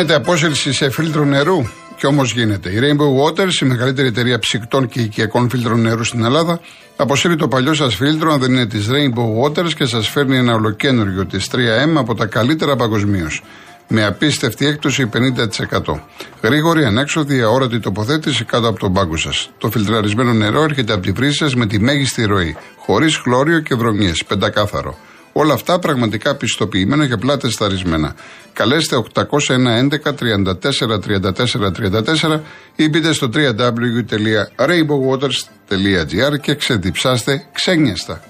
Γίνεται απόσυρση σε φίλτρο νερού και όμως γίνεται. Η Rainbow Waters, η μεγαλύτερη εταιρεία ψυκτών και οικιακών φίλτρων νερού στην Ελλάδα, αποσύρει το παλιό σας φίλτρο, αν δεν είναι της Rainbow Waters, και σας φέρνει ένα ολοκένουργιο της 3M από τα καλύτερα παγκοσμίως. Με απίστευτη έκπτωση 50%. Γρήγορη, ανέξοδη, αόρατη τοποθέτηση κάτω από τον πάγκο σας. Το φιλτραρισμένο νερό έρχεται από τη βρύση σας με τη μέγιστη ροή. Χωρίς χλώριο και βρωμιές. Πεντακάθαρο. Όλα αυτά πραγματικά πιστοποιημένα και πλάτε σταρισμένα. Καλέστε 801 11 34 34 34 ή μπείτε στο www.rainbowwaters.gr και ξεδιψάστε ξένιαστα.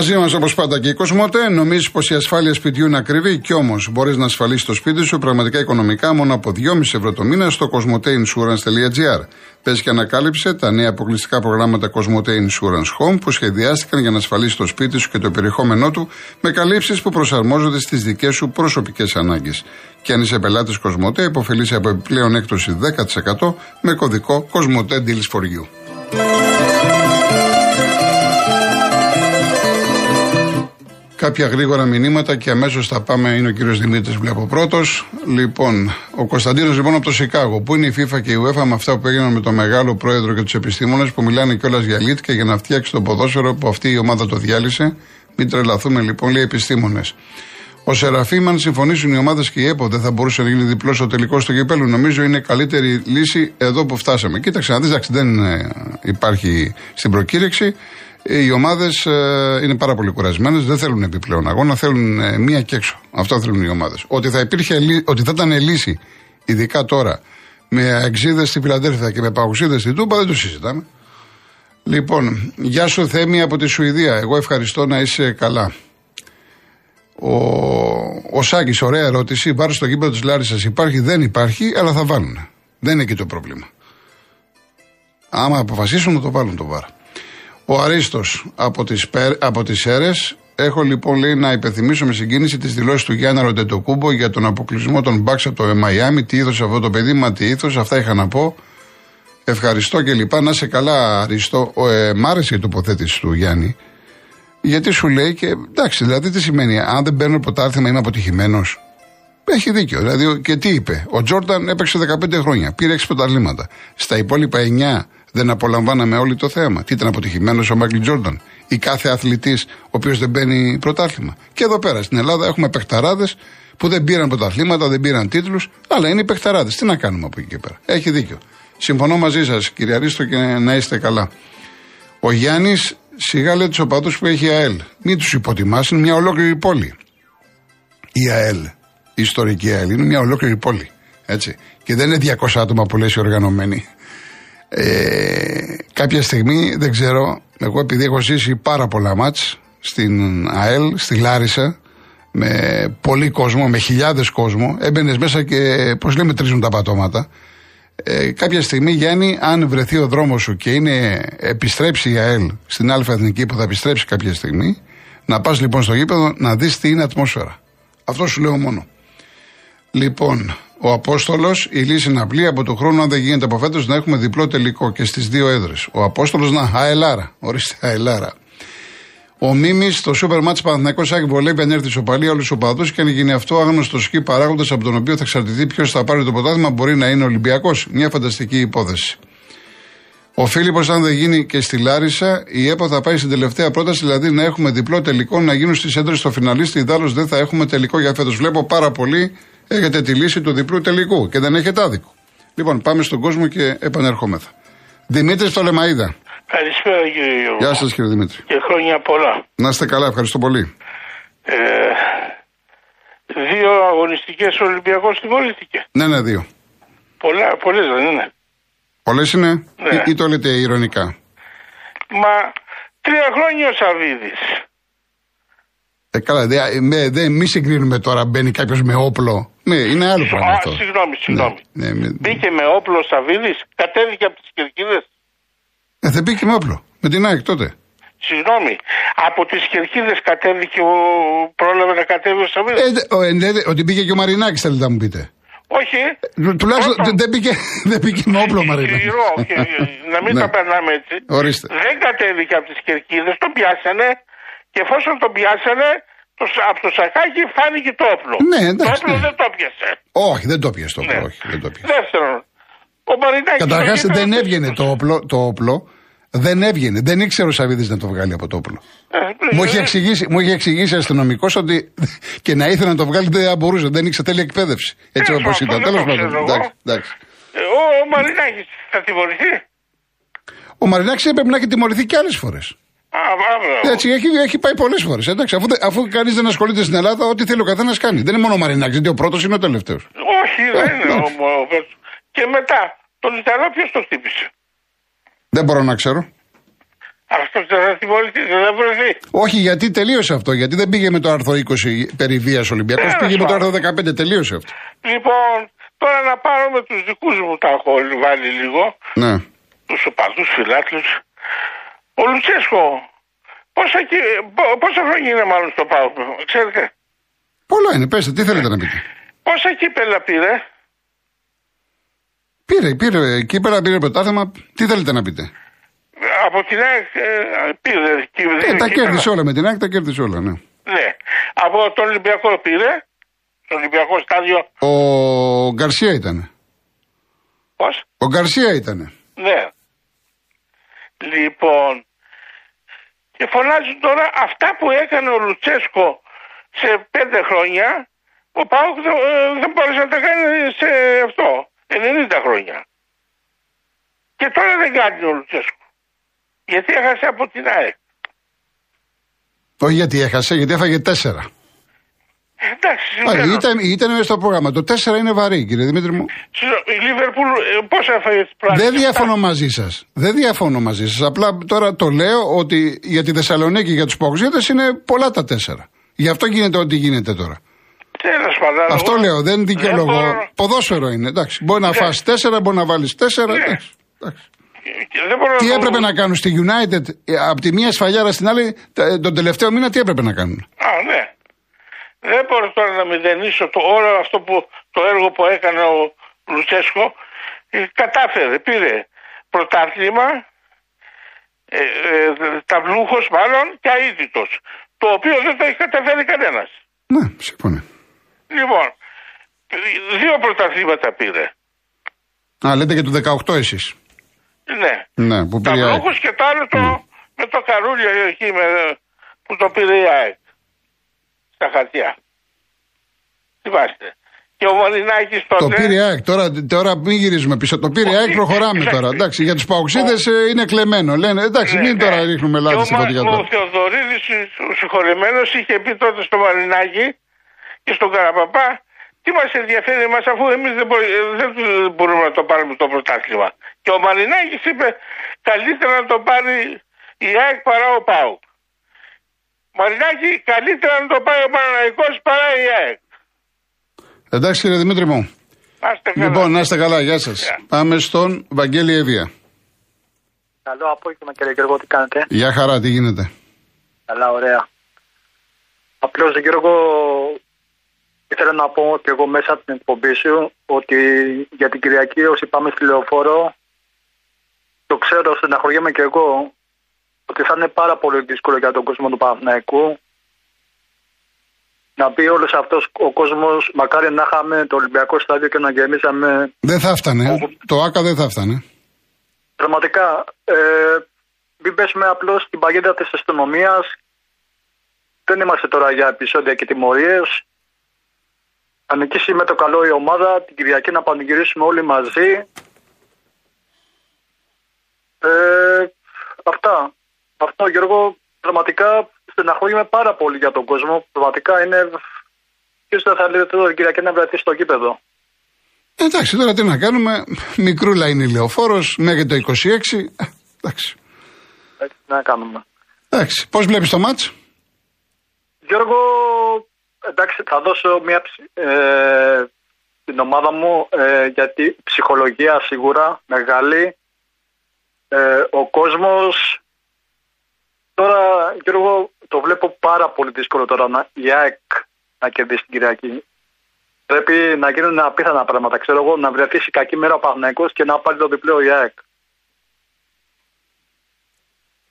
Μαζί μας όπως πάντα και η Κοσμοτέ. Νομίζεις πως η ασφάλεια σπιτιού είναι ακριβή; Και όμως μπορείς να ασφαλίσεις το σπίτι σου πραγματικά οικονομικά μόνο από 2,5 ευρώ το μήνα στο cosmoteinsurance.gr. Πες και ανακάλυψε τα νέα αποκλειστικά προγράμματα Cosmote Insurance Home που σχεδιάστηκαν για να ασφαλίσεις το σπίτι σου και το περιεχόμενό του με καλύψεις που προσαρμόζονται στις δικές σου προσωπικές ανάγκες. Και αν είσαι πελάτης Cosmote, υποφελείσαι από επιπλέον έκπτωση 10% με κωδικό Cosmote Deals for You. Κάποια γρήγορα μηνύματα και αμέσως θα πάμε. Είναι ο κύριος Δημήτρης, βλέπω πρώτος. Λοιπόν, ο Κωνσταντίνος λοιπόν από το Σικάγο. Πού είναι η FIFA και η UEFA με αυτά που έγιναν με τον μεγάλο πρόεδρο και τους επιστήμονες που μιλάνε κιόλας για και για να φτιάξει το ποδόσφαιρο που αυτή η ομάδα το διάλυσε; Μην τρελαθούμε λοιπόν, λέει επιστήμονες. Ο Σεραφείμ, αν συμφωνήσουν οι ομάδες και η ΕΠΟ, δεν θα μπορούσε να γίνει διπλός ο τελικός στο κυπέλου. Νομίζω είναι καλύτερη λύση εδώ που φτάσαμε. Κοίταξε να δεις, δεν ε, υπάρχει στην προκήρυξη. Οι ομάδες ε, είναι πάρα πολύ κουρασμένες, δεν θέλουν επιπλέον αγώνα, θέλουν ε, μία και έξω. Αυτό θέλουν οι ομάδες. Ότι, θα ότι θα ήταν λύση, ειδικά τώρα, με εξίδε στη Φιλαντέλφια και με παγουσίδες στην Τούμπα, δεν το συζητάμε. Λοιπόν, γεια σου Θέμη από τη Σουηδία. Εγώ ευχαριστώ να είσαι καλά. Ο, ο Σάκης, ωραία ερώτηση. Βάρος στο κήπεδο της Λάρισας υπάρχει, δεν υπάρχει, αλλά θα βάλουν. Δεν είναι εκεί το πρόβλημα. Άμα αποφασίσουν να το βάλουν το βάρο. Ο Αρίστος από τις από τις ΣΕΡΕΣ. Έχω λοιπόν λέει να υπενθυμίσω με συγκίνηση τις δηλώσεις του Γιάννα Ροντετοκούμπο για τον αποκλεισμό των Μπάξ από το Μαϊάμι. Τι ήθο αυτό το παιδί, μα τι ήθος, αυτά είχα να πω. Ευχαριστώ και λοιπά. Να σε καλά, Αριστό. Ε, μ' άρεσε η τοποθέτηση του Γιάννη. Γιατί σου λέει και εντάξει, δηλαδή τι σημαίνει, αν δεν παίρνω πρωτάθλημα είμαι αποτυχημένος. Έχει δίκιο. Δηλαδή, και τι είπε. Ο Τζόρνταν έπαιξε 15 χρόνια, πήρε 6 πρωταθλήματα. Στα υπόλοιπα 9 δεν απολαμβάναμε όλοι το θέαμα. Τι ήταν αποτυχημένος ο Μάικλ Τζόρνταν ή κάθε αθλητής ο οποίος δεν μπαίνει πρωτάθλημα. Και εδώ πέρα στην Ελλάδα έχουμε παιχταράδες που δεν πήραν πρωταθλήματα, δεν πήραν τίτλους, αλλά είναι παιχταράδες. Τι να κάνουμε από εκεί και πέρα. Έχει δίκιο. Συμφωνώ μαζί σας, κύριε Αρίστο, και να είστε καλά. Ο Γιάννης σιγά λέει τους οπαδούς που έχει η ΑΕΛ. Μην τους υποτιμάς, είναι μια ολόκληρη πόλη. Η ΑΕΛ, η ιστορική ΑΕΛ, είναι μια ολόκληρη πόλη. Έτσι. Και δεν είναι 200 άτομα που λες οργανωμένοι. Ε, κάποια στιγμή, δεν ξέρω, εγώ επειδή έχω ζήσει πάρα πολλά μάτς στην ΑΕΛ, στη Λάρισα, με πολύ κόσμο, με χιλιάδες κόσμο, έμπαινες μέσα και πώς λέμε τρίζουν τα πατώματα. Ε, κάποια στιγμή, Γιάννη, αν βρεθεί ο δρόμος σου και είναι επιστρέψει η ΑΕΛ στην Α Εθνική που θα επιστρέψει κάποια στιγμή, να πας λοιπόν στο γήπεδο να δεις τι είναι ατμόσφαιρα. Αυτό σου λέω μόνο. Λοιπόν, ο Απόστολος, η λύση είναι απλή. Από το χρόνο, αν δεν γίνεται από φέτος, να έχουμε διπλό τελικό και στις δύο έδρες. Ο Απόστολος, να, αελάρα. Ορίστε, αελάρα. Ο Μίμης, το σούπερ μάτσο Παναθυνακό Σάκη βολεύει αν έρθει σοπαλή όλους του οπαδούς και αν γίνει αυτό, άγνωστο σκι παράγοντας από τον οποίο θα εξαρτηθεί ποιος θα πάρει το ποτάσμα μπορεί να είναι Ολυμπιακός. Μια φανταστική υπόθεση. Ο Φίλιππος, αν δεν γίνει και στη Λάρισα, η ΕΠΟ θα πάει στην τελευταία πρόταση, δηλαδή να έχουμε διπλό τελικό να γίνουν στις έντρες στο φιναλίστη. Ιδάλω δεν θα έχουμε τελικό για φέτος. Βλέπω πάρα πολύ έχετε τη λύση του διπλού τελικού και δεν έχετε άδικο. Λοιπόν, πάμε στον κόσμο και επανερχόμεθα. Δημήτρη Τολεμαίδα. Καλησπέρα κύριε Γιώργο. Γεια σας κύριε Δημήτρη. Και χρόνια πολλά. Να είστε καλά, ευχαριστώ πολύ. Ε, δύο αγωνιστικές Ολυμπιακός τιμωρήθηκε. Ναι, ναι, δύο. Πολλά, πολλές δεν είναι; Πολλές είναι; Ναι. ή, ή το λέτε ηρωνικά; Μα τρία χρόνια ο Σαββίδης. Ε, καλά, δε, με, δε, μη συγκρίνουμε τώρα, μπαίνει κάποιος με όπλο. Ναι, είναι άλλο πράγμα Α, αυτό. συγγνώμη, συγγνώμη. Ναι, ναι, με- Μπήκε με όπλο ο Σαββίδης, κατέβηκε από τις κερκίδες; ε, δεν μπήκε με όπλο. Με την ΑΕΚ τότε. Συγγνώμη, από τις κερκίδες κατέβηκε ο... πρόλαβε να κατέβει ο Σαββίδης; Ε, δε- ο, ε, ναι, δε- ότι μπήκε και ο Μαρινάκης, θέλετε να μου πείτε. Όχι, Του- Τουλάχιστον Πρώτον- δεν- δεν μπήκε, δεν μπήκε με όπλο ο Μαρινάκης. Ηρώ, και- να μην Ναι. τα περνάμε έτσι. Ορίστε. Δεν κατέβηκε από τις κερκίδες, το πιάσανε Και εφόσον τον πιάσανε, το, σ- από το σακάκι φάνηκε το όπλο. Ναι, εντάξει, Το όπλο ναι. δεν το πιάσε. Όχι, δεν το πιες το όπλο. Ναι. Όχι, δεν το πιες. Δεύτερον, ο Μαρινάκης... Καταρχάς το δεν κοίταγε έβγαινε στο το όπλο, το όπλο. Δεν έβγαινε. Δεν ήξερε ο Σαββίδης να το βγάλει από το όπλο. Ε, Μου είχε ε, εξηγήσει, μου είχε εξηγήσει αστυνομικός ότι και να ήθελε να το βγάλει δεν μπορούσε. Δεν ήξερε τέλεια εκπαίδευση. Έτσι Τέλος όπως πάντων, ήταν. δεν Τέλος το πάντων. ξέρω εγώ. Εντάξει, εντάξει. ε, Ο, ο Μαρινάκης θα τιμωρηθεί. Ο Μαρινάκης έπρεπε να έχει τιμωρηθεί και άλλες φορές. Α, μπράβο. Έτσι, έχει, έχει πάει πολλές φορές. Εντάξει, αφού, δεν- αφού κανείς δεν ασχολείται στην Ελλάδα, ό,τι θέλει ο καθένας κάνει. Δεν είναι μόνο ο Μαρινάκης, γιατί ο πρώτος είναι ο τελευταίος. Όχι, δεν είναι εντάξει. ο, ο, ο- Και μετά, τον Ιταλό ποιος το χτύπησε; Δεν μπορώ να ξέρω. Αυτός δεν θα τιμωρηθεί, δεν θα βρεθεί. Όχι, γιατί τελείωσε αυτό. Γιατί δεν πήγε με το άρθρο 20 περί βίας Ολυμπιακός, Τέλος πήγε με το άρθρο πάντων. 15. Τελείωσε αυτό. Λοιπόν, τώρα να πάρω με τους δικούς μου τα έχω βάλει λίγο, Ναι. τους οπαδούς φιλάθλους. Ο Λουτσέσκο, πόσα, κι- πο- πόσα χρόνια είναι μάλλον στο ΠΑΟ, ξέρετε; Πολλά είναι, πέστε, τι θέλετε να πείτε. Πόσα κύπελα πήρε, Πήρε, πήρε, κύπερα, πήρε πρωτάθλημα. Τι θέλετε να πείτε. από την ΑΕΚ ε, πήρε. κύπελα. Ε, τα κέρδισε όλα με την ΑΕΚ, τα κέρδισε όλα, ναι. Ναι. Από τον Ολυμπιακό πήρε, στο Ολυμπιακό στάδιο, Ο Γκαρσία ήταν. πώς; Ο Γκαρσία ήταν. Ναι. Λοιπόν, και φωνάζουν τώρα αυτά που έκανε ο Λουτσέσκο σε πέντε χρόνια, ο Πάοκ δεν, ε, δεν μπόρεσε να τα κάνεις σε αυτό, 90 χρόνια. Και τώρα δεν κάνει ο Λουτσέσκο. Γιατί έχασε από την ΑΕΚ. Όχι γιατί έχασε, γιατί έφαγε τέσσερα. Εντάξει, Α, συμβαίνω. ήταν, ήταν μέσα στο πρόγραμμα. Το τέσσερα είναι βαρύ, κύριε Δημήτρη μου. Συζω- Η Λίβερπουλ ε, πώς έφαγε τις πράξεις; Δεν διαφωνώ μαζί σας. Δεν διαφωνώ μαζί σας. Απλά τώρα το λέω ότι για τη Θεσσαλονίκη, για τους Παοξίδες είναι πολλά τα τέσσερα. Γι' αυτό γίνεται ό,τι γίνεται τώρα. Τέλος πάντων. Αυτό εγώ λέω, δεν δικαιολογώ. μπορώ- Ποδόσφαιρο είναι. Εντάξει. Μπορεί να Ναι. φας τέσσερα, μπορεί να βάλεις τέσσερα. Ναι. Εντάξει. εντάξει. και δεν μπορώ Τι το- έπρεπε να κάνουν στη United ε, από τη μία σφαλιάρα στην άλλη, τα- τον τελευταίο μήνα τι έπρεπε να κάνουν; Α, ναι. Δεν μπορώ τώρα να μηδενίσω το όλο αυτό που το έργο που έκανε ο Λουτσέσκο. Ε, κατάφερε, πήρε πρωτάθλημα, ε, ε, ταυλούχος μάλλον και αίτητος. Το οποίο δεν το έχει καταφέρει κανένας. Ναι, σύμφωνα. Λοιπόν, δύο πρωταθλήματα πήρε. Α, λέτε και του 18 εσείς. Ναι. Ναι, που πήρε η ΑΕΚ. Ταυλούχος και το άλλο το, με το καρούλιο εκεί με, που το πήρε η ΑΕΚ. Στα χαρτιά. Θυμάστε. Και ο Μαρινάκης τότε... Το πήρε η ΑΕΚ. Τώρα, τώρα μην γυρίζουμε πίσω. Το πήρε η ΑΕΚ, Όχι, προχωράμε εντάξει. τώρα. Εντάξει, για τους Παοξίδες είναι κλεμμένο. Λένε, εντάξει, Ναι, μην ναι. τώρα ρίχνουμε Και λάθη ο στην Μα- ποδιά Ο τώρα. Θεοδωρίδης, ο συγχωρεμένος, είχε πει τότε στο Μαρινάκη και στον Καραπαπά τι μας ενδιαφέρει εμάς αφού εμείς δεν, μπορεί- ε, δεν του- μπορούμε να το πάρουμε το πρωτάθλημα. Και ο Μαρινάκης είπε καλύτερα να το πάρει η ΑΕΚ παρά ο ΠΑΟ. Μαρινάκη καλύτερα να το πάρει ο Παναναϊκός παρά η ΑΕΚ. Εντάξει, κύριε Δημήτρη μου. Να είστε καλά. Λοιπόν, να είστε καλά, γεια σας. Γεια. Πάμε στον Βαγγέλη Εύβοια. Καλό απόγευμα κύριε Γιώργο, τι κάνετε; Γεια χαρά, τι γίνεται; Καλά, ωραία. Απλώς Γιώργο, ήθελα να πω και εγώ μέσα από την εκπομπή σου ότι για την Κυριακή όσοι πάμε στη λεωφόρο, το ξέρω, στεναχωριέμαι και εγώ, ότι θα είναι πάρα πολύ δύσκολο για τον κόσμο του Παναθηναϊκού να πει όλος αυτός ο κόσμος, μακάρι να είχαμε το Ολυμπιακό στάδιο και να γεμίσαμε Δεν θα φτάνε. Το ΆΚΑ δεν θα φτάνε. Πραγματικά, ε, μην πέσουμε απλώς στην παγίδα της αστυνομίας. Δεν είμαστε τώρα για επεισόδια και τιμωρίες. Αν νικήσει με το καλό η ομάδα, την Κυριακή να πανηγυρίσουμε όλοι μαζί. Ε, αυτά. Αυτό, Γιώργο, πραγματικά στεναχωρούμε πάρα πολύ για τον κόσμο. Πραγματικά είναι. Ποιος δεν θα λέει τώρα Κυριακή να βρεθεί στο κήπεδο. Εντάξει, τώρα τι να κάνουμε. Μικρούλα είναι η λεωφόρος μέχρι το 26. Ε, Εντάξει. Ε, Τι να κάνουμε. Εντάξει. Πώς βλέπεις το μάτς; Γιώργο, εντάξει, θα δώσω μια ψη- ε, την ομάδα μου ε, γιατί ψυχολογία σίγουρα μεγάλη. Ε, ο κόσμος τώρα, Γιώργο, το βλέπω πάρα πολύ δύσκολο τώρα να, η ΑΕΚ να κερδίσει την Κυριακή. Πρέπει να γίνουν απίθανα πράγματα, ξέρω εγώ, να βρεθεί σε κακή μέρα ο Παναθηναϊκός και να πάρει το διπλό η ΑΕΚ.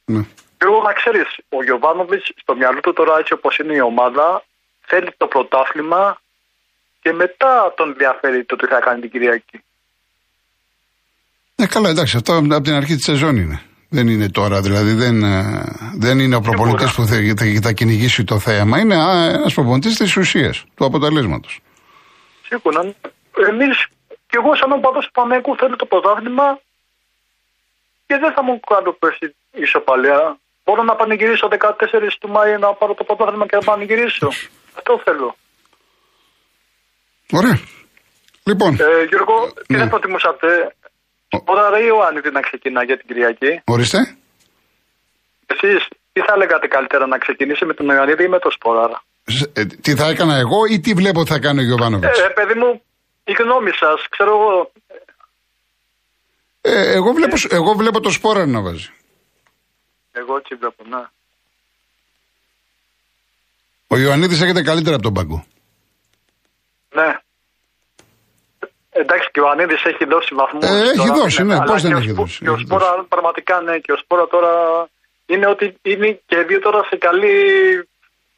Ναι. Εγώ να ξέρεις, ο Γιωβάνοβιτς στο μυαλό του τώρα έτσι όπως είναι η ομάδα, θέλει το πρωτάθλημα και μετά τον ενδιαφέρει το τι θα κάνει την Κυριακή. Ναι, καλά, εντάξει, αυτό από την αρχή της σεζόν είναι. Δεν είναι τώρα, δηλαδή δεν, ε, δεν είναι ο προπονητής που θα, θα, θα, κυνηγήσει το θέαμα. Είναι ένας προπονητής της ουσίας, του αποτελέσματος. Σίγουρα. Εμείς και εγώ, σαν οπαδό του Πανέκου, θέλω το πρωτάθλημα και δεν θα μου κάνω πέσει ισοπαλία. Μπορώ να πανηγυρίσω 14 του Μάη να πάρω το πρωτάθλημα και να πανηγυρίσω. Αυτό θέλω. Ωραία. Λοιπόν. Ε, Γιώργο, τι ναι. θα προτιμούσατε, Σπόραρα ή Ιωάννη να ξεκινά για την Κυριακή; Ορίστε. Εσείς τι θα λέγατε καλύτερα να ξεκινήσει με τον Ιωαννίδη ή με τον Σπόραρα. Ε, τι θα έκανα εγώ ή τι βλέπω θα κάνει ο Γιωβάνοβιτς; Ε, παιδί μου, η γνώμη σας, ξέρω εγώ. Ε, εγώ, βλέπω, ε. εγώ βλέπω το Σπόραρα να βάζει. Εγώ έτσι βλέπω, ναι. Ο Ιωαννίδης έχετε καλύτερα από τον Παγκό. Ναι. Εντάξει και ο Ανίδης έχει δώσει βαθμούς. Ε, έχει δώσει, ναι, πώς δεν έχει δώσει. Και ο Σπόρα, πραγματικά ναι, και ο Σπόρα τώρα είναι ότι είναι και δύο τώρα σε καλή.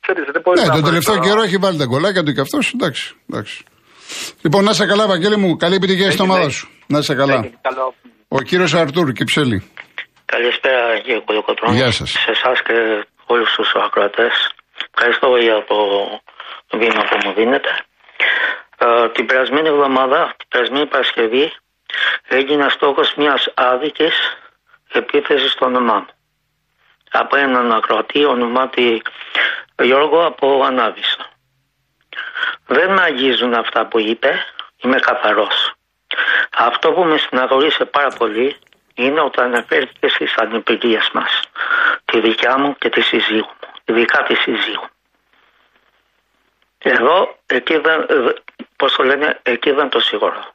Ξέρεις, δεν ναι, τον τελευταίο τώρα... καιρό έχει βάλει τα γκολάκια του και αυτός. Εντάξει, εντάξει. Λοιπόν, να σε καλά, Βαγγέλη μου. Καλή επιτυχία στην ομάδα σου. Να σε καλά. Ο κύριος Αρτούρ Κυψέλη. Καλησπέρα, κύριε Κολοκοτρόνη. Γεια σας. Σε εσάς και όλους τους ακροατές. Ευχαριστώ για το βήμα που μου δίνετε. Ε, την περασμένη εβδομάδα, την περασμένη Παρασκευή, έγινα στόχος μιας άδικης επίθεσης στο όνομά μου. Από έναν ακροατή ονομάτι Γιώργο από Ανάβησα. Δεν με αγγίζουν αυτά που είπε, είμαι καθαρός. Αυτό που με συναγωρήσε πάρα πολύ είναι όταν αναφέρθηκε στις ανεπηρίες μας. Τη δικιά μου και τη συζύγου μου, ειδικά τη συζύγου. Εδώ, εκεί δεν, πώς το λένε, εκεί δεν το σίγουρο.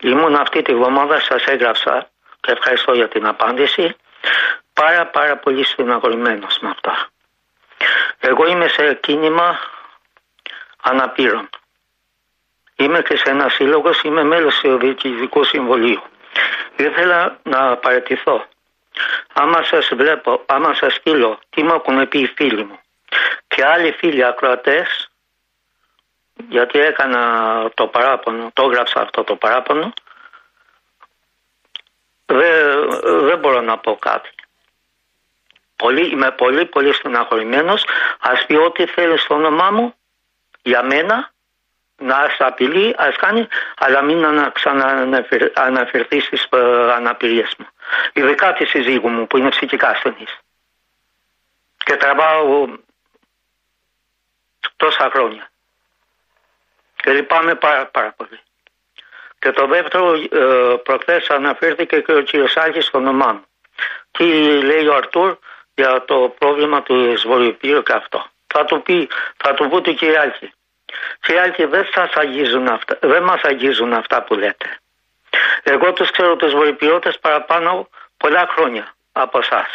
Ήμουν αυτή τη βδομάδα, σας έγραψα και ευχαριστώ για την απάντηση, πάρα πάρα πολύ στεναχωρημένος με αυτά. Εγώ είμαι σε κίνημα αναπήρων. Είμαι και σε ένα σύλλογος, είμαι μέλος του Διοικητικού Συμβολίου. Ήθελα να παραιτηθώ. Άμα σας βλέπω, άμα σας στείλω τι μου έχουν πει οι φίλοι μου και άλλοι φίλοι ακροατές γιατί έκανα το παράπονο, το έγραψα αυτό το παράπονο, δεν, δεν μπορώ να πω κάτι. Πολύ, είμαι πολύ πολύ στεναχωρημένος, ας πει ό,τι θέλει στο όνομά μου, για μένα, να σε απειλεί, ας κάνει, αλλά μην ανα, ξανααναφερθεί στις ε, αναπηρίες μου. Ειδικά τη συζύγου μου που είναι ψυχικά ασθενής. Και τραβάω τόσα χρόνια. Και λυπάμαι πάρα, πάρα πολύ. Και το δεύτερο, ε, προχθές αναφέρθηκε και ο κ. Σάκη στο όνομά μου. Τι λέει ο Αρτούρ για το πρόβλημα του Βορειοπύρου και αυτό. Θα του πει, θα του πω του κ. Άλκη. Κύριε Άλκη, δεν σας αγγίζουν αυτά, δεν μας αγγίζουν αυτά που λέτε. Εγώ τους ξέρω τους βορειοπυριώτες παραπάνω πολλά χρόνια από εσά.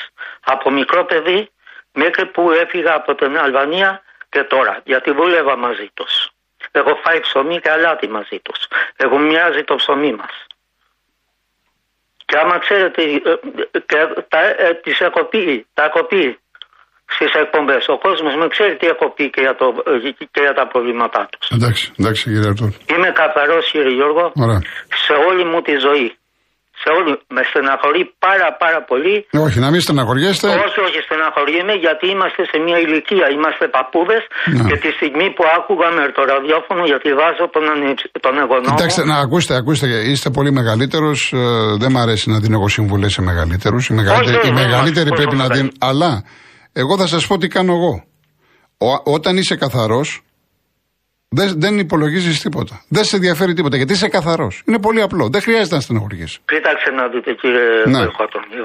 Από μικρό παιδί μέχρι που έφυγα από την Αλβανία και τώρα, γιατί δούλευα μαζί τους. Έχω φάει ψωμί και αλάτι μαζί τους. Έχω μοιάζει το ψωμί μας. Και άμα ξέρετε, ε, και τα, ε, τις έχω πει, τα έχω πει στις εκπομπές. Ο κόσμος με ξέρει τι έχω πει και για, το, ε, και για τα προβλήματά τους. Εντάξει, εντάξει κύριε Αρτούρ. Είμαι καθαρός κύριε Γιώργο Ωραία. σε όλη μου τη ζωή σε όλη, με στεναχωρεί πάρα πάρα πολύ. Όχι, να μην στεναχωριέστε. Όχι, όχι, στεναχωριέμαι γιατί είμαστε σε μια ηλικία, είμαστε παππούδες ναι. και τη στιγμή που άκουγα με το ραδιόφωνο γιατί βάζω τον, τον εγωνό. Κοιτάξτε, να ακούστε, ακούστε, είστε πολύ μεγαλύτερος. Ε, δεν μ' αρέσει να δίνω εγώ συμβουλέ σε μεγαλύτερους. Οι μεγαλύτεροι, μεγαλύτεροι πρέπει να δίνουν. Αλλά εγώ θα σας πω τι κάνω εγώ. όταν είσαι καθαρός, δεν, δεν υπολογίζεις τίποτα. Δεν σε ενδιαφέρει τίποτα γιατί είσαι καθαρός. Είναι πολύ απλό. Δεν χρειάζεται να στενοχωριέσαι. Κοίταξε να δείτε κύριε ναι.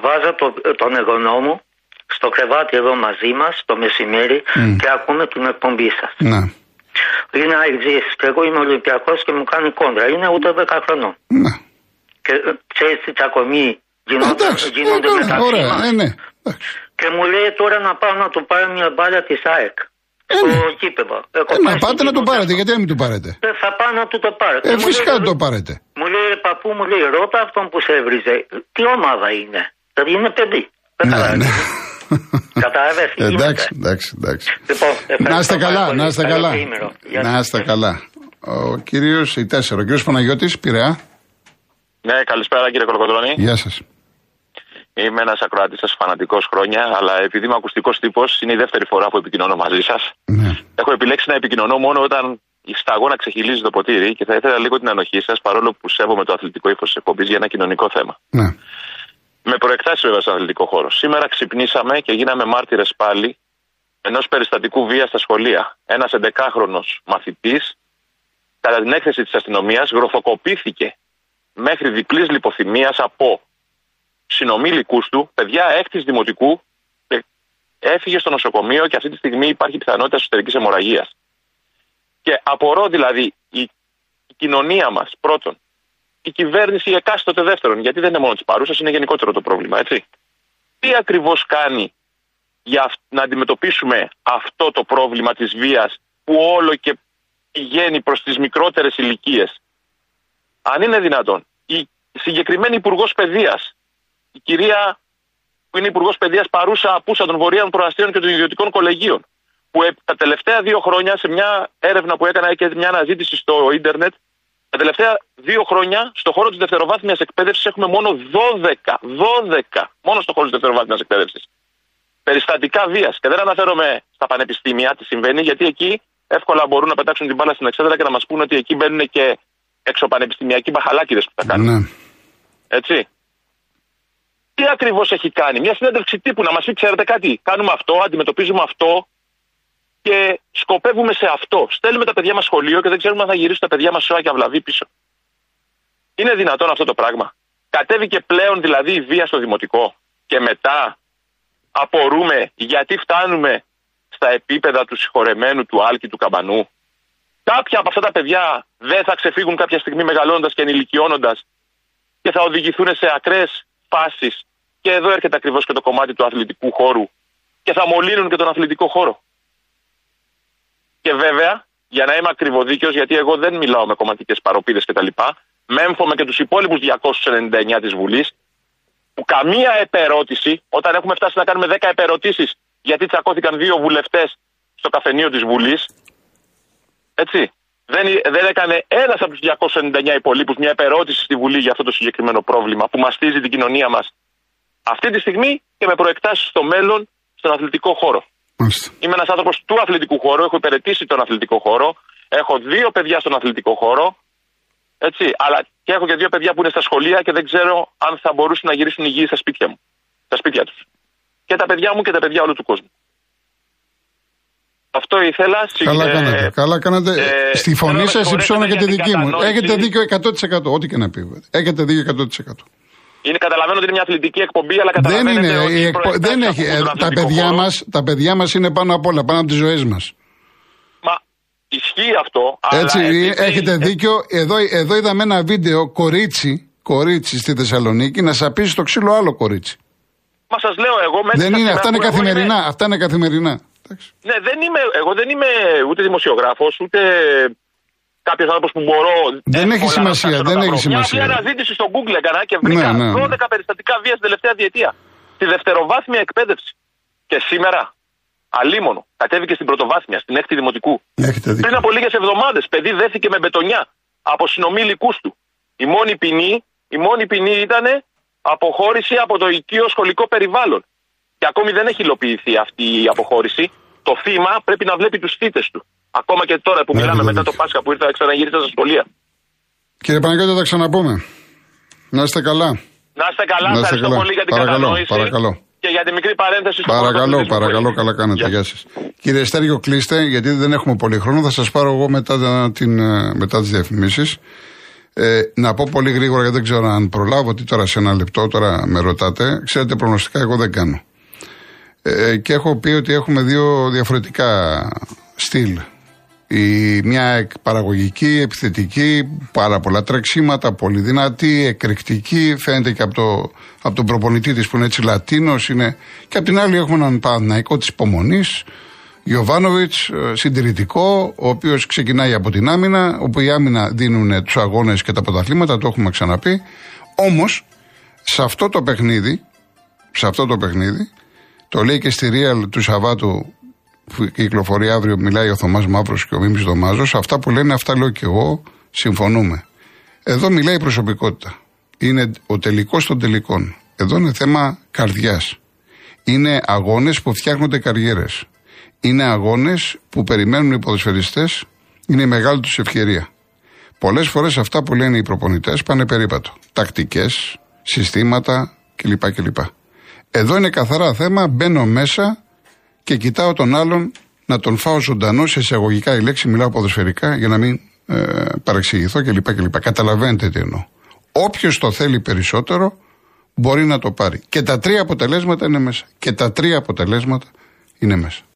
Βάζω το, τον εγγονό μου στο κρεβάτι εδώ μαζί μας το μεσημέρι και ακούμε την εκπομπή σας. Ναι. Είναι αεξή και εγώ είμαι Ολυμπιακός και μου κάνει κόντρα. Είναι ούτε 10 χρονών. Ναι. Και ξέρεις τι τσακωμοί γίνονται, γίνονται μεταξύ ωραία, μας. Ε, ναι. Και μου λέει τώρα να πάω να του πάρω μια μπάλα της ΑΕΚ στο ε, κήπεδο. Ε, να πάτε να το πάρετε, γιατί να μην το πάρετε; Ε, θα πάω να του το πάρετε. Ε, φυσικά να το πάρετε. Μου λέει παππού, μου λέει ρώτα αυτόν που σε έβριζε. Τι ομάδα είναι; Δηλαδή είναι παιδί. Δεν Ναι, καταλαβαίνω. ναι. Κατάλαβες, τι Εντάξει, γίνεται; εντάξει, εντάξει. Λοιπόν, ευχαριστώ Να είστε πάρα καλά, πολύ. να είστε Καλό καλά. διήμερο. Γεια Να σας. είστε καλά. Ο κύριος, η τέσσερα, ο κύριος Παναγιώτης, Πειραιά. Ναι, καλησπέρα κύριε Κολοκοτρώνη. Γεια σας. Είμαι ένας ακροατή σα φανατικός χρόνια, αλλά επειδή είμαι ακουστικός τύπος, είναι η δεύτερη φορά που επικοινωνώ μαζί σας. Ναι. Έχω επιλέξει να επικοινωνώ μόνο όταν η σταγόνα ξεχυλίζει το ποτήρι και θα ήθελα λίγο την ανοχή σας, παρόλο που σέβομαι το αθλητικό ύφος της εκπομπής για ένα κοινωνικό θέμα. ναι. Με προεκτάσεις βέβαια στον αθλητικό χώρο. Σήμερα ξυπνήσαμε και γίναμε μάρτυρες πάλι ενός περιστατικού βίας στα σχολεία. Ένας 11χρονο μαθητής, κατά την έκθεση της αστυνομίας, γροθοκοπήθηκε μέχρι διπλής λιποθυμίας από συνομήλικου του, παιδιά έκτη δημοτικού, και έφυγε στο νοσοκομείο και αυτή τη στιγμή υπάρχει πιθανότητα εσωτερικής αιμορραγίας. Και απορώ δηλαδή η, η κοινωνία μας, πρώτον, η κυβέρνηση η εκάστοτε δεύτερον, γιατί δεν είναι μόνο της παρούσας, είναι γενικότερο το πρόβλημα, έτσι. Τι ακριβώς κάνει για αυ- να αντιμετωπίσουμε αυτό το πρόβλημα της βίας που όλο και πηγαίνει προς τις μικρότερες ηλικίες; Αν είναι δυνατόν, η συγκεκριμένη υπουργός Παιδείας, η κυρία που είναι υπουργός Παιδείας παρούσα απούσα των Βορείων Προαστίων και των Ιδιωτικών Κολεγίων, που ε, τα τελευταία δύο χρόνια σε μια έρευνα που έκανα και μια αναζήτηση στο ίντερνετ, τα τελευταία δύο χρόνια στο χώρο της δευτεροβάθμιας εκπαίδευσης έχουμε μόνο 12, 12, μόνο στο χώρο της δευτεροβάθμιας εκπαίδευσης περιστατικά βίας. Και δεν αναφέρομαι στα πανεπιστήμια τι συμβαίνει, γιατί εκεί εύκολα μπορούν να πετάξουν την μπάλα στην εξέδρα και να μας πούνε ότι εκεί μπαίνουν και εξωπανεπιστημιακοί μπαχαλάκιδες που τα κάνουν. ναι. Έτσι. Τι ακριβώς έχει κάνει, μια συνέντευξη τύπου να μας πει: Ξέρετε κάτι, κάνουμε αυτό, αντιμετωπίζουμε αυτό και σκοπεύουμε σε αυτό. Στέλνουμε τα παιδιά μας σχολείο και δεν ξέρουμε αν θα γυρίσουν τα παιδιά μας σώα και αυλαβή πίσω. Είναι δυνατόν αυτό το πράγμα; Κατέβηκε πλέον δηλαδή η βία στο δημοτικό και μετά απορούμε γιατί φτάνουμε στα επίπεδα του συγχωρεμένου του Άλκη του Καμπανού. Κάποια από αυτά τα παιδιά δεν θα ξεφύγουν κάποια στιγμή μεγαλώνοντας και ενηλικιώνοντας και θα οδηγηθούν σε ακραίες φάσει. Και εδώ έρχεται ακριβώς και το κομμάτι του αθλητικού χώρου. Και θα μολύνουν και τον αθλητικό χώρο. Και βέβαια, για να είμαι ακριβοδίκαιος, γιατί εγώ δεν μιλάω με κομματικές παροπίδες κτλ., μέμφωμαι και τους υπόλοιπους 299 της Βουλής, που καμία επερώτηση, όταν έχουμε φτάσει να κάνουμε 10 επερωτήσεις, γιατί τσακώθηκαν δύο βουλευτές στο καφενείο της Βουλής, έτσι. Δεν, δεν έκανε ένας από τους 299 υπολείπους μια επερώτηση στη Βουλή για αυτό το συγκεκριμένο πρόβλημα που μαστίζει την κοινωνία μας αυτή τη στιγμή και με προεκτάσεις στο μέλλον στον αθλητικό χώρο. Μάλιστα. Είμαι ένας άνθρωπος του αθλητικού χώρου, έχω υπηρετήσει τον αθλητικό χώρο, έχω δύο παιδιά στον αθλητικό χώρο, έτσι, αλλά και έχω και δύο παιδιά που είναι στα σχολεία και δεν ξέρω αν θα μπορούσαν να γυρίσουν υγιείς στα σπίτια μου. Στα σπίτια τους. Και τα παιδιά μου και τα παιδιά όλου του κόσμου. Αυτό ήθελα. Συ- Καλά ε, κάνατε. Καλά κάνατε. ε, Στη φωνή θέλω να σας με υψώνω και τη συγχωρέσετε δική για μου. την Έχετε κατανόηση. δίκιο 100%. Ό,τι και να πει. βέβαια. Έχετε δίκιο 100%. Είναι, καταλαβαίνω ότι είναι μια αθλητική εκπομπή, αλλά Δεν καταλαβαίνετε είναι. ότι η οι εκπο- προεκτάσεις Δεν έχει. αφορούν ε, τον Τα αθλητικό παιδιά χώρο. μας τα παιδιά μας είναι πάνω απ' όλα, πάνω από τις ζωές μας. Μα ισχύει αυτό. αλλά Έτσι, επειδή- έχετε δίκιο. Εδώ, εδώ είδαμε ένα βίντεο κορίτσι, κορίτσι στη Θεσσαλονίκη να σαπίσει το ξύλο άλλο κορίτσι. Μα σας λέω εγώ μέσα Δεν στα είναι, σήμερα αυτά είναι που εγώ είμαι- καθημερινά. Αυτά είναι καθημερινά. Εντάξει. Ναι, δεν είμαι, εγώ δεν είμαι ούτε δημοσιογράφος, ούτε κάποιος άνθρωπος που μπορώ. Δεν εύκολα έχει να σημασία, ψάξω να δεν τα έχει βρω. σημασία. Μια απλή αναζήτηση στο Google έκανα και βρήκα Ναι, ναι, ναι. 12 περιστατικά βίας στην τελευταία διετία. Στη δευτεροβάθμια εκπαίδευση. Και σήμερα, αλίμονο, κατέβηκε στην πρωτοβάθμια, στην έκτη δημοτικού. Έχετε Πριν δίκιο. από λίγες εβδομάδες, παιδί δέθηκε με μπετονιά από συνομήλικου του. Η μόνη ποινή, η μόνη ποινή ήταν αποχώρηση από το οικείο σχολικό περιβάλλον. Και ακόμη δεν έχει υλοποιηθεί αυτή η αποχώρηση. Το θύμα πρέπει να βλέπει τους θήτε του. Ακόμα και τώρα που Ναι, μιλάμε ναι, μετά ναι. το Πάσχα που ήρθα να ξαναγύρισα στα σχολεία. Κύριε Παναγιώτη, θα τα ξαναπούμε. Να είστε καλά. Να είστε καλά, Να είστε ευχαριστώ καλά. πολύ για την Παρακαλώ, κατανόηση. παρακαλώ. Και για τη μικρή παρένθεση στο Παρακαλώ, πρωταθλητισμό που παρακαλώ, έγινε. καλά κάνετε. Γεια Γεια σας. Κύριε Στέργιο, κλείστε, γιατί δεν έχουμε πολύ χρόνο. Θα σας πάρω εγώ μετά, την, ε, μετά τις διαφημίσεις. Ε, να πω πολύ γρήγορα, γιατί δεν ξέρω αν προλάβω, ότι τώρα σε ένα λεπτό τώρα με ρωτάτε. Ξέρετε, προγνωστικά εγώ δεν κάνω. Ε, και έχω πει ότι έχουμε δύο διαφορετικά στυλ. Η μια εκ- παραγωγική, επιθετική, πάρα πολλά τρεξίματα, πολύ δυνατή, εκρηκτική, φαίνεται και από, το, από τον προπονητή της που είναι έτσι Λατίνος, είναι... και από την άλλη έχουμε έναν Παναθηναϊκό της υπομονής, Γιωβάνοβιτς, ε, συντηρητικό, ο οποίος ξεκινάει από την άμυνα, όπου η άμυνα δίνουν τους αγώνες και τα πρωταθλήματα, το έχουμε ξαναπεί. Όμως, σε αυτό το παιχνίδι, σε αυτό το παιχνίδι. Το λέει και στη Real του Σαββάτου που κυκλοφορεί αύριο, μιλάει ο Θωμάς Μαύρος και ο Μίμης Δωμάζος. Αυτά που λένε, αυτά λέω και εγώ. Συμφωνούμε. Εδώ μιλάει η προσωπικότητα. Είναι ο τελικός των τελικών. Εδώ είναι θέμα καρδιάς. Είναι αγώνες που φτιάχνονται καριέρες. Είναι αγώνες που περιμένουν οι ποδοσφαιριστές. Είναι η μεγάλη τους ευκαιρία. Πολλές φορές αυτά που λένε οι προπονητές πάνε περίπατο. Τακτικές, συστήματα κλπ. κλπ. Εδώ είναι καθαρά θέμα. Μπαίνω μέσα και κοιτάω τον άλλον να τον φάω ζωντανό σε εισαγωγικά η λέξη, μιλάω ποδοσφαιρικά για να μην ε, παρεξηγηθώ κλπ. κλπ. Καταλαβαίνετε τι εννοώ. Όποιος το θέλει περισσότερο μπορεί να το πάρει. Και τα τρία αποτελέσματα είναι μέσα. Και τα τρία αποτελέσματα είναι μέσα.